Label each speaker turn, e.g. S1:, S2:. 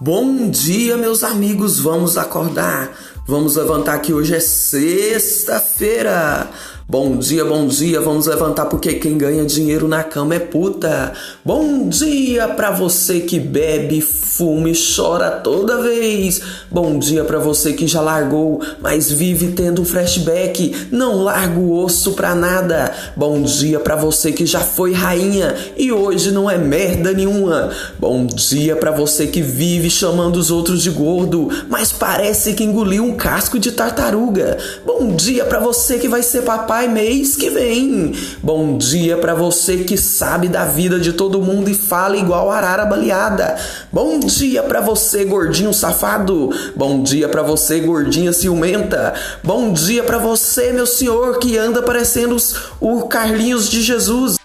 S1: Bom dia, meus amigos. Vamos acordar. Vamos levantar que hoje é sexta-feira. Bom dia, bom dia, vamos levantar porque quem ganha dinheiro na cama é puta. Bom dia para você que bebe, fuma e chora toda vez. Bom dia para você que já largou, mas vive tendo um flashback. Não larga o osso pra nada. Bom dia para você que já foi rainha e hoje não é merda nenhuma. Bom dia para você que vive chamando os outros de gordo, mas parece que engoliu um casco de tartaruga. Bom dia para você que vai ser papai papai mês que vem. Bom dia para você que sabe da vida de todo mundo e fala igual arara baleada. Bom dia para você, gordinho safado. Bom dia para você, gordinha ciumenta. Bom dia para você, meu senhor, que anda parecendo o Carlinhos de Jesus.